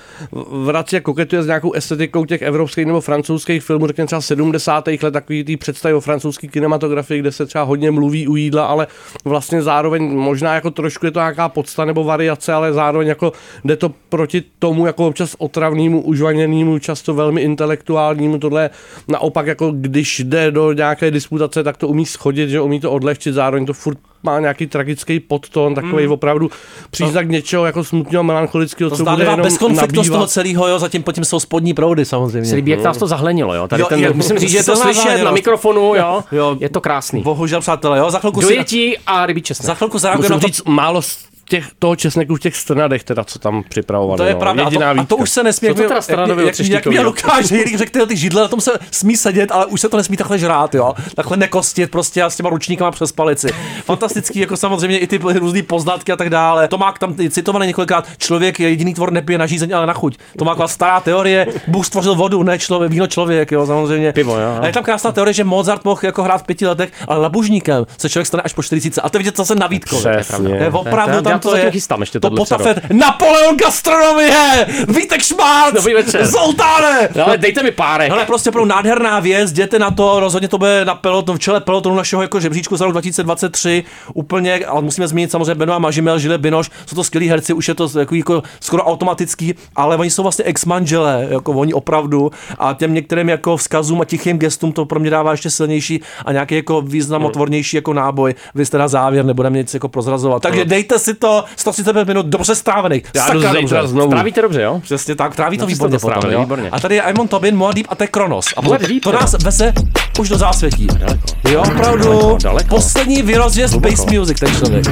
vrací a koketuje s nějakou estetikou těch evropských nebo francouzských filmů, řekněme třeba 70. let, takový ty představy o francouzské kinematografii, kde se třeba hodně mluví u jídla, ale vlastně zároveň možná jako trošku je to nějaká podsta nebo variace, ale zároveň jako jde to proti tomu jako občas otravnému, užvaněnému, často velmi intelektuálnímu, tohle naopak jako když jde do nějaké disputace, tak to umí schodit, že umí to odlehčit, zároveň to furt má nějaký tragický podtón, takový Mm. opravdu příznak něčeho jako smutného, melancholického, co bude jenom bezkonfliktnost toho nabývat. celého, jo, zatím potom jsou spodní proudy samozřejmě. Se líbí, jak nás to zahlenilo, jo. Tady Jo, ten, je- musím říct, že je to slyšet na mikrofonu, jo. Jo. Je to krásný. Bohužel, přátelé, jo, za chvilku si... Dojetí a rybí česnek. Za chvilku zareagujeme Musím na to, říct málo těch, toho česneku v těch strnadech, teda, co tam připravovali. To je no. pravda. A to, Jediná a to už se nesmí, Co to jak, teda jak, jak, jak, mě? Lukáš Hejlík řekl, ty židle na tom se smí sedět, ale už se to nesmí takhle žrát, jo. Takhle nekostit prostě a s těma ručníkama přes palici. Fantastický, jako samozřejmě i ty různé poznatky a tak dále. To má tam citované několikrát, člověk je jediný tvor nepije na žízeň, ale na chuť. To má taková stará teorie, Bůh stvořil vodu, ne člověk, víno člověk, jo, samozřejmě. Pivo, jo. A je tam krásná teorie, že Mozart mohl jako hrát v pěti letech, ale labužníkem se člověk stane až po 40. A to je vidět zase na Vítkovi. Přesně. Je opravdu Já tam to to zatím je. chystám ještě to potafet. Napoleon gastronomie! Vítek Šmác! Dobrý večer. Zoltáne! No, ale dejte mi párek. Hele, prostě pro nádherná věc, jděte na to, rozhodně to bude na peloton, v čele pelotonu našeho jako žebříčku za rok 2023, úplně, ale musíme zmínit samozřejmě Benoit Mažimel, Žile Binoš, jsou to skvělí herci, už je to jako, jako skoro automatický, ale oni jsou vlastně ex-manželé, jako oni opravdu, a těm některým jako vzkazům a tichým gestům to pro mě dává ještě silnější a nějaký jako významotvornější jako náboj. Vy jste na závěr, nebudeme nic jako prozrazovat. Takže dejte si to 135 minut dobře strávených. Já Sakra dobře. znovu. Trávíte dobře, jo? Přesně tak, tráví to No, výborně to strávili, potom, výborně. A tady je Aimon Tobin, Moadib a to je Kronos. A Moadib, to nás veze už do zásvětí. Daleko. Jo, opravdu. Daleko, daleko. Poslední vyrozje Space Music, ten člověk.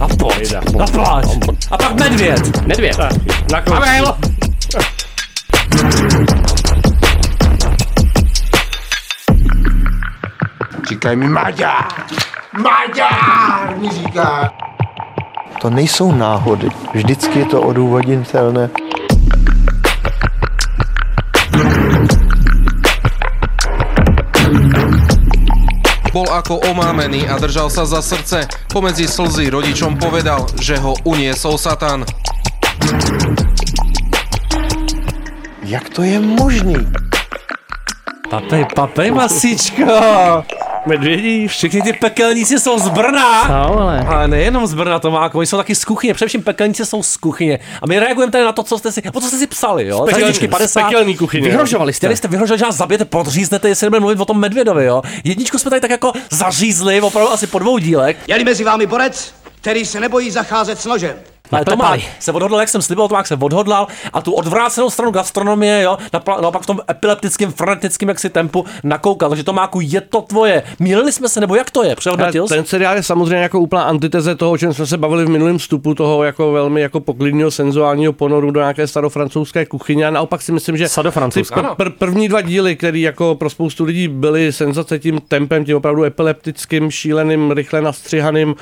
A pojď, a pláč. A pak medvěd. Medvěd. Na. Pavel. Říkají mi Maďar. Maďar mi říká. To nejsou náhody. Vždycky je to odůvodnitelné. Bol ako omámený a držal sa za srdce. Pomedzi slzy rodičom povedal, že ho uniesol Satan. Jak to je možný? Papej, papej, masíčko. Medvědí. Všichni ty pekelníci jsou z Brna. Co, ale? Ale nejenom z Brna, Tomáko, oni jsou taky z kuchyně, především pekelníci jsou z kuchyně. A my reagujeme tady na to, co jste si, o co jste si psali, jo? Pekelní- Jedničky 50. pekelní kuchyně. Vyhrožovali jste. Chtěli jste vyhrožovat, že nás zabijete, podříznete, jestli nebudeme mluvit o tom Medvědovi, jo? Jedničku jsme tady tak jako zařízli, opravdu asi po dvou dílech. Je-li mezi vámi borec, který se nebojí zacházet s nožem. Ale Tomák Naplepali. se odhodlal, jak jsem sliboval, Tomák se odhodlal a tu odvrácenou stranu gastronomie, jo, naopak v tom epileptickém, frenetickém jaksi tempu nakoukal. Takže Tomáku, je to tvoje. Mýlili jsme se, nebo jak to je? Přehodnotil? Ten seriál je samozřejmě jako úplná antiteze toho, o čem jsme se bavili v minulém vstupu, toho jako velmi jako poklidního senzuálního ponoru do nějaké starofrancouzské kuchyně. A naopak si myslím, že ty pr- pr- první dva díly, které jako pro spoustu lidí byly senzace tím tempem, tím opravdu epileptickým, šíleným, rychle nastřihaným,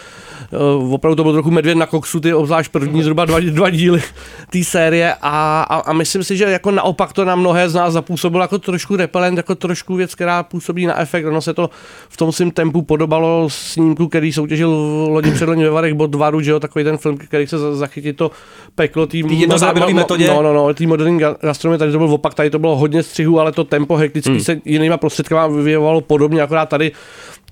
eh, opravdu to byl trochu medvěd na koksu, ty obzvlášť první zhruba dva, dva díly té série a, a, a, myslím si, že jako naopak to na mnohé z nás zapůsobilo jako trošku repelent, jako trošku věc, která působí na efekt. Ono se to v tom svým tempu podobalo snímku, který soutěžil v lodi předloni ve Varech bod Varu, že jo, takový ten film, který se za- zachytit to peklo tým. Tý jednozáběrový metodě? No, no, no, tý moderní ga- gastronomie, tady to byl opak, tady to bylo hodně střihů, ale to tempo hektický Hmm. se jinýma prostředkama vyjevovalo podobně, akorát tady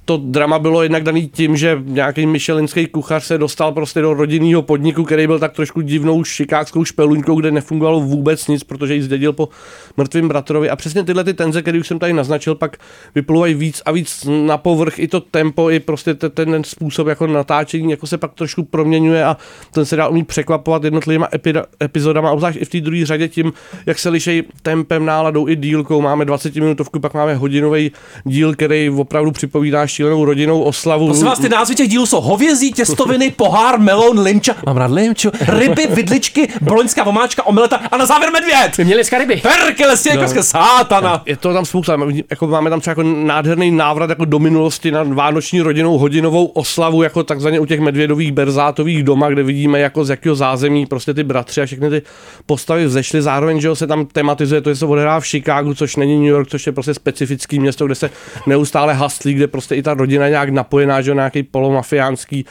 to drama bylo jednak daný tím, že nějaký michelinský kuchař se dostal prostě do rodinného podniku, který byl tak trošku divnou šikákskou špeluňkou, kde nefungovalo vůbec nic, protože ji zdědil po mrtvém bratrovi. A přesně tyhle ty tenze, které už jsem tady naznačil, pak vyplouvají víc a víc na povrch. I to tempo, i prostě te- ten způsob jako natáčení, jako se pak trošku proměňuje a ten se dá umí překvapovat jednotlivými epi- epizodama, obzvlášť i v té druhé řadě tím, jak se liší tempem, náladou i dílkou. Máme 20 minutovku, pak máme hodinový díl, který opravdu připomíná šílenou rodinnou oslavu. Prosím vás, ty názvy těch dílů jsou hovězí, těstoviny, pohár, melon, limča, mám rád limču, ryby, vidličky, boloňská vomáčka, omeleta a na závěr medvěd. My měli dneska ryby. Perkele, stěkařka, sátana. Je to tam spousta, jako máme tam třeba jako nádherný návrat jako do minulosti na vánoční rodinou hodinovou oslavu, jako takzvaně u těch medvědových berzátových doma, kde vidíme jako z jakého zázemí prostě ty bratři a všechny ty postavy vzešly. Zároveň, že jo, se tam tematizuje to, že se odehrává v Chicagu, což není New York, což je prostě specifický město, kde se neustále haslí, kde prostě i ta rodina nějak napojená, že nějaký polomafiánský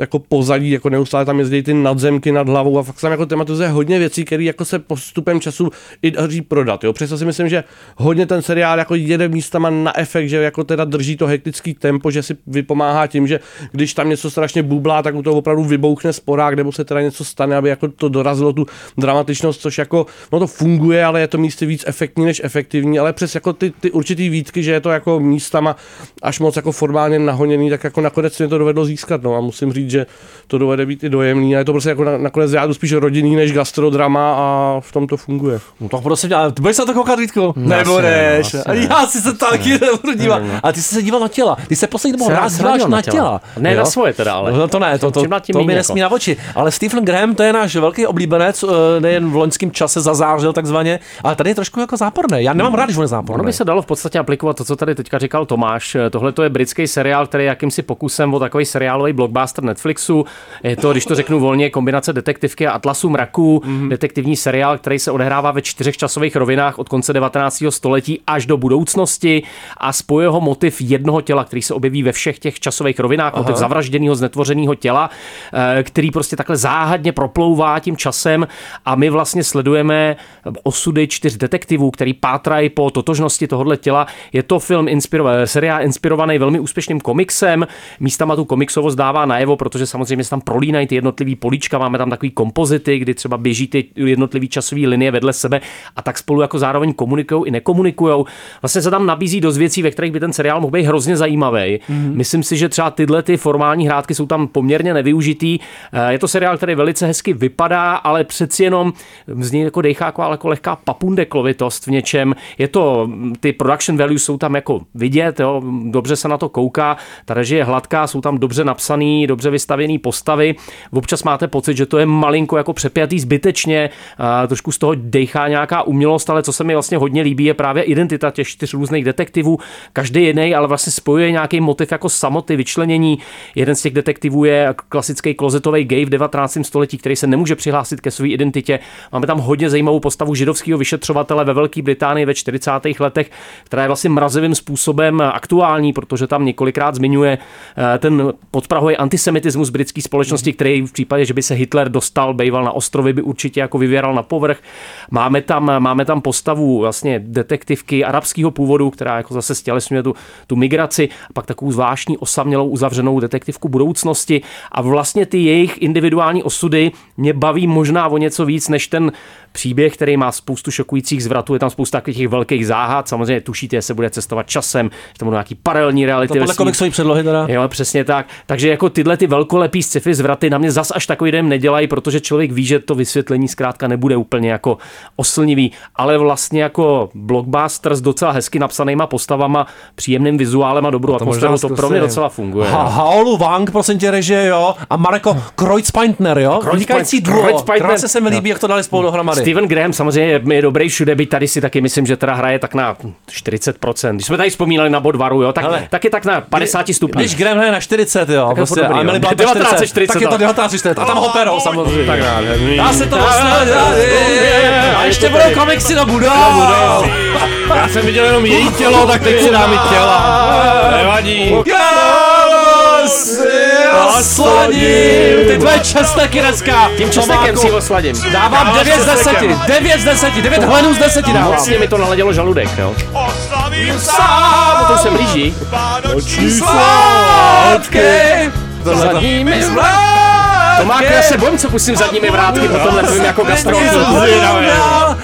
jako pozadí, jako neustále tam jezdí ty nadzemky nad hlavou a fakt tam jako tematizuje hodně věcí, které jako se postupem času i daří prodat. Jo. Přesto si myslím, že hodně ten seriál jako jede místama na efekt, že jako teda drží to hektický tempo, že si vypomáhá tím, že když tam něco strašně bublá, tak u toho opravdu vybouchne sporák, nebo se teda něco stane, aby jako to dorazilo tu dramatičnost, což jako, no to funguje, ale je to místy víc efektní než efektivní, ale přes jako ty, ty určitý výtky, že je to jako místama až moc jako formálně nahoněný, tak jako nakonec mě to dovedlo získat, no a musím říct, že to dovede být i dojemný a je to prostě jako na, nakonec já jdu spíš rodinný než gastrodrama a v tom to funguje. No to prosím, ale ty budeš se na to koukat, Vítku? Nebudeš. jasně. Já si se taky nebudu dívat. Ale ty jsi se díval na těla. Ty se poslední dobou rád díváš na na těla. těla. Ne na svoje teda, ale. No to ne, to, to, tím to mi míň nesmí jako. na oči. Ale Stephen Graham, to je náš velký oblíbenec, eh, nejen v loňském čase zazářil takzvaně, ale tady je trošku jako záporné. Já nemám rád, když on je záporný. Ono by se dalo v podstatě aplikovat to, co tady teďka říkal Tomáš. Tohle to je britský seriál, který je jakýmsi pokusem o takový seriálový blockbuster Netflixu. Je to, když to řeknu volně, kombinace detektivky a Atlasu mraků, mm-hmm. detektivní seriál, který se odehrává ve čtyřech časových rovinách od konce 19. století až do budoucnosti a spojuje ho motiv jednoho těla, který se objeví ve všech těch časových rovinách, Aha. motiv zavražděného, znetvořeného těla, eh, který prostě takhle záhadně proplouvá tím časem a my vlastně sledujeme osudy čtyř detektivů, který pátrají po totožnosti tohohle těla. Je to film inspirovaný, seriál inspirovaný velmi velmi úspěšným komiksem. Místama tu komiksovost dává najevo, protože samozřejmě se tam prolínají ty jednotlivý políčka, máme tam takový kompozity, kdy třeba běží ty jednotlivý časové linie vedle sebe a tak spolu jako zároveň komunikují i nekomunikují. Vlastně se tam nabízí dost věcí, ve kterých by ten seriál mohl být hrozně zajímavý. Mm. Myslím si, že třeba tyhle ty formální hrátky jsou tam poměrně nevyužitý. Eh, Je to seriál, který velice hezky vypadá, ale přeci jenom z něj jako dechá jako, jako lehká papundeklovitost v něčem. Je to, ty production values jsou tam jako vidět, jo, dobře se na to kouká, ta režie je hladká, jsou tam dobře napsaný, dobře vystavěný postavy. Občas máte pocit, že to je malinko jako přepjatý zbytečně, trošku z toho dechá nějaká umělost, ale co se mi vlastně hodně líbí, je právě identita těch čtyř různých detektivů. Každý jiný, ale vlastně spojuje nějaký motiv jako samoty, vyčlenění. Jeden z těch detektivů je klasický klozetový gay v 19. století, který se nemůže přihlásit ke své identitě. Máme tam hodně zajímavou postavu židovského vyšetřovatele ve Velké Británii ve 40. letech, která je vlastně mrazivým způsobem aktuální, protože tam několikrát zmiňuje eh, ten podprahový antisemitismus britské společnosti, který v případě, že by se Hitler dostal, bejval na ostrovy, by určitě jako vyvěral na povrch. Máme tam, máme tam postavu vlastně detektivky arabského původu, která jako zase stělesňuje tu, tu migraci, a pak takovou zvláštní osamělou uzavřenou detektivku budoucnosti a vlastně ty jejich individuální osudy mě baví možná o něco víc, než ten příběh, který má spoustu šokujících zvratů, je tam spousta takových těch velkých záhad, samozřejmě tušíte, že se bude cestovat časem, že tam budou nějaký paralelní reality. To podle komiksové předlohy teda. Jo, přesně tak. Takže jako tyhle ty velkolepý sci-fi zvraty na mě zas až takový den nedělají, protože člověk ví, že to vysvětlení zkrátka nebude úplně jako oslnivý, ale vlastně jako blockbuster s docela hezky napsanýma postavama, příjemným vizuálem a dobrou To atmosférou, to pro mě docela funguje. Ha, no. Haolu Wang, prosím tě, režie, jo. A Mareko Kreuzpeintner, jo. Kreuzpeintner. Krátce se mi líbí, jak to dali spolu dohromady. Steven Graham samozřejmě je, je dobrý všude, byť tady si taky myslím, že teda hraje tak na 40%. Když jsme tady vzpomínali na Bodvaru, jo, tak, Hele, taky tak na 50 stupních. Když Graham hraje na 40, jo, Tak je prostě, to dobrý, a Emily jo. Blunt na 1940, 40, tak je to 1940. A tam Hopperou samozřejmě. Tak. Dá se to a ještě budou komiksy do budou. Já jsem viděl jenom její tělo, tak teď si dám i těla. Nevadí. Si osladím ty tvoje česteky dneska. Tím česnekem si osladím. Dávám 9 z 10. 9 z 10. 9 hlenů z 10 dávám. Vlastně mi to naladilo žaludek, jo. Sám. No to se blíží. Sládky. Zadními To má já se bojím, co pustím zadními vrátky, potom nevím jako gastronom.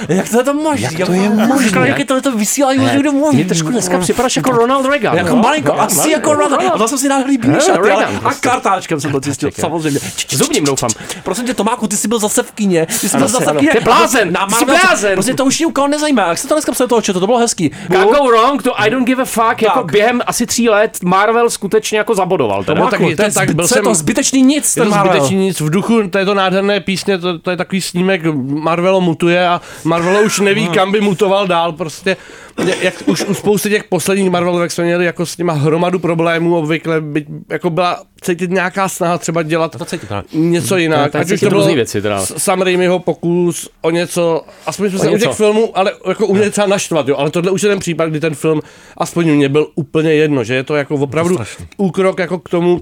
Jak to je to možné? Jak to je možné? Jak je to, to vysílají už někdo možný? Mě trošku dneska připadáš jako Ronald Reagan. Jako jo? malinko, No, asi no, jako no, Ronald. no. A si líbí No, šaty, ale Reagan a prostě. kartáčkem jsem to zjistil, samozřejmě. Zubním doufám. Prosím tě, Tomáku, ty jsi byl zase v kině. Ty jsi byl zase v kině. Ty blázen, Na ty jsi blázen. Prostě to už nikoho nezajímá. Jak se to dneska psal toho četu, to bylo hezký. Can't go wrong, to I don't give a fuck, jako během asi tří let Marvel skutečně jako zabodoval. Teda. bylo taky- to je, tak byl jsem- to zbytečný nic, ten to Marvel. Nic. V duchu této nádherné písně, to, to je takový snímek, Marvelo mutuje a Marvelo už neví, kam by mutoval dál. Prostě, jak už u spousty těch posledních Marvelovek jsme měli jako s nima hromadu problémů, obvykle byť, jako byla cítit nějaká snaha třeba dělat něco jinak. To Ať už cítit to bylo věci teda. Sam Raimiho pokus o něco, aspoň jsme se u těch filmů, ale jako uměli třeba naštvat, jo, ale tohle už je ten případ, kdy ten film, aspoň mě byl úplně jedno, že je to jako opravdu úkrok jako k tomu,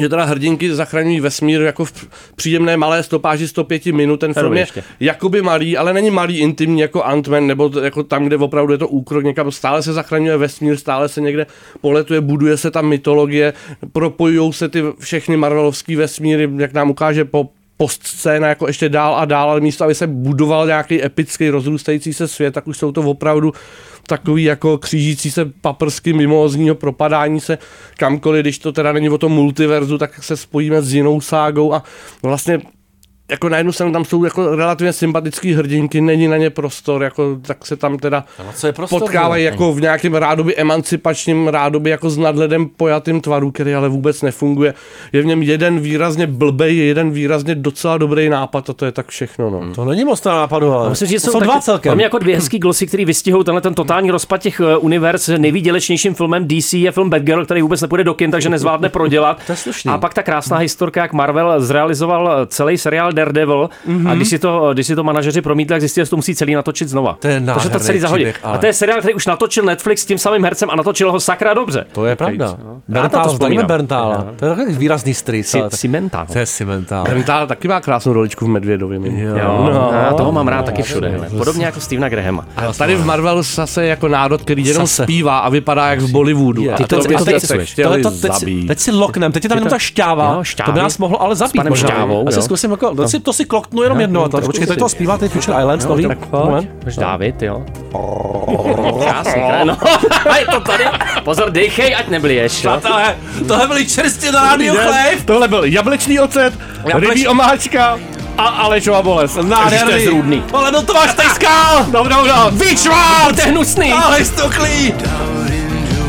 že teda hrdinky zachraňují vesmír jako v příjemné malé stopáži 105 minut. Ten film je jakoby malý, ale není malý intimní jako Ant-Man, nebo to, jako tam, kde opravdu je to úkrok někam. Stále se zachraňuje vesmír, stále se někde poletuje, buduje se tam mytologie, propojují se ty všechny Marvelovský vesmíry, jak nám ukáže po postscéna jako ještě dál a dál, ale místo, aby se budoval nějaký epický rozrůstající se svět, tak už jsou to opravdu takový jako křížící se paprsky mimózního propadání se kamkoliv, když to teda není o tom multiverzu, tak se spojíme s jinou ságou a vlastně jako na jednu stranu tam jsou jako relativně sympatický hrdinky, není na ně prostor, jako, tak se tam teda co je prostor, potkávají jo? jako v nějakém rádoby emancipačním, rádoby jako s nadhledem pojatým tvaru, který ale vůbec nefunguje. Je v něm jeden výrazně blbej, jeden výrazně docela dobrý nápad a to je tak všechno. No. To není moc nápadu, ale Myslím, že to jsou, jsou dva celkem. Tam jako dvě hezký glosy, který vystihou tenhle ten totální rozpad těch eh, univerz. Nejvýdělečnějším filmem DC je film Batgirl, který vůbec nepůjde do kin, takže nezvládne prodělat. *laughs* To je slušný. A pak ta krásná historka, jak Marvel zrealizoval celý seriál Daredevil Mhm. a když si, to, když si to manažeři promítli, tak zjistili, že to musí celý natočit znova. To je Takže to celý zahodit. příběh, ale- A to je seriál, který už natočil Netflix s tím samým hercem a natočil ho sakra dobře. To je pravda. Na to Berntal. Berntála. To je takový výrazný strýc. Si- ale to- Cimentál. To je cimentál. Brentál taky má krásnou roličku v Medvědově. mimo. Jo, No. já toho mám rád taky všude. Podobně jako Stevena Grahama. A tady v Marvelu zase jako národ, který jenom zpívá a vypadá jak v Bollywoodu. Je. A Ty to teď- a se si- loknem, teď je tam jenom ta šťáva. Jo. To by nás mohlo ale zabít. panem možná. Šťávou, Já si jo. zkusím jako, to si, to si kloknu jenom jedno. To, počkej, teď to zpívá, teď Future Islands nový. Tak pojď. Až David, jo. *laughs* Krásný. No, a je to tady. Pozor, dejchej, ať neblieš. jo. Přátelé, tohle byli čerstvě na rádio. Tohle byl jablečný ocet, rybí omáčka a Alešova bolest. Nádherný. to je zrůdný. Ale no to máš tejskal. Dobrou noc. Vyčvát! To je hnusný. Ale stoklí.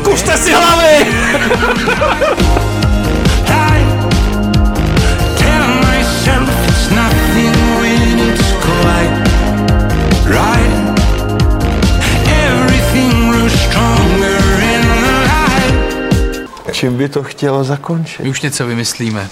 Kušte si hlavy. Čím by to chtělo zakončit? My už něco vymyslíme.